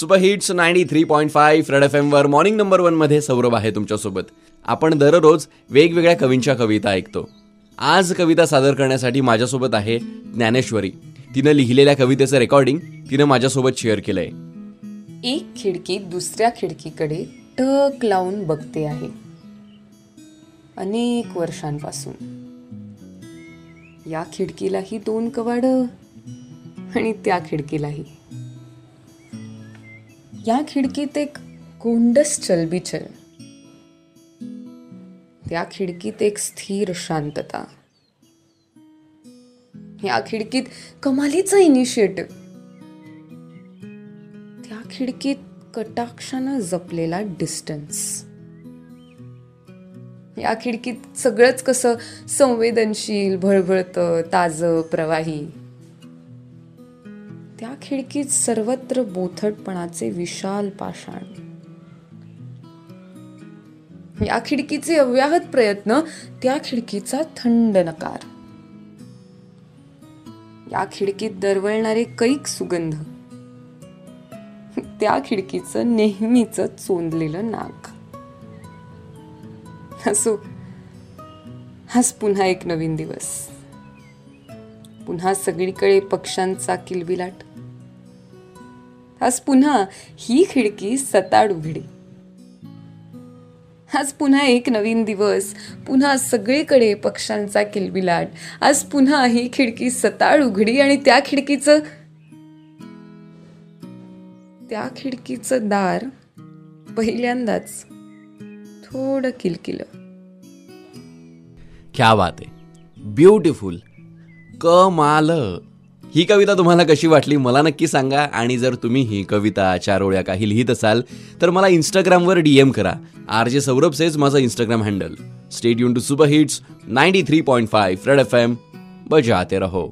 Super hits ninety three point five red F एमवर morning number वनमध्ये सौरभ आहे तुमच्यासोबत. आपण दररोज वेगवेगळ्या कवींच्या कविता ऐकतो. आज कविता सादर करण्यासाठी माझ्यासोबत आहे ज्ञानेश्वरी. तिनं लिहिलेल्या कवितेचं रेकॉर्डिंग तिनं माझ्यासोबत शेअर केलंय. एक खिडकी दुसऱ्या खिडकीकडे टक लावून बघते आहे. अनेक वर्षांपासून. या खिडकीलाही दोन कवाड आणि त्या खिडकीलाही. या खिडकीत एक गोंडस चलबिचल त्या खिडकीत एक स्थिर शांतता. या खिडकीत कमालीचा इनिशिएटिव्ह. त्या खिडकीत कटाक्षानं जपलेला डिस्टन्स. या खिडकीत सगळंच कसं संवेदनशील भळभळतं ताजं प्रवाही. त्या खिडकीत सर्वत्र बोथटपणाचे विशाल पाषाण. या खिडकीचे अव्याहत प्रयत्न त्या खिडकीचा थंड नकार. या खिडकीत दरवळणारे कैक सुगंध. त्या खिडकीचं नेहमीच चोंदलेलं नाक. असो हाच पुन्हा एक नवीन दिवस. पुन्हा सगळीकडे पक्ष्यांचा किलबिलाट. आज पुन्हा ही खिडकी सताड उघडी आज पुन्हा एक नवीन दिवस पुन्हा सगळीकडे पक्ष्यांचा किलबिलाट. आज पुन्हा ही खिडकी सताळ उघडी आणि त्या खिडकीचं त्या खिडकीचं दार पहिल्यांदाच थोडं किलकिलं. क्या बात आहे. ब्युटिफुल कमाल. ही कविता तुम्हाला कशी वाटली मला नक्की सांगा. आणि जर तुम्ही ही कविता चार ओळ्या काही लिहित असाल तर मला इंस्टाग्रामवर डी एम करा. आर जे सौरभ सेज माझं Instagram handle stay युन to super hits ninety three point five red F M बजाते रहो.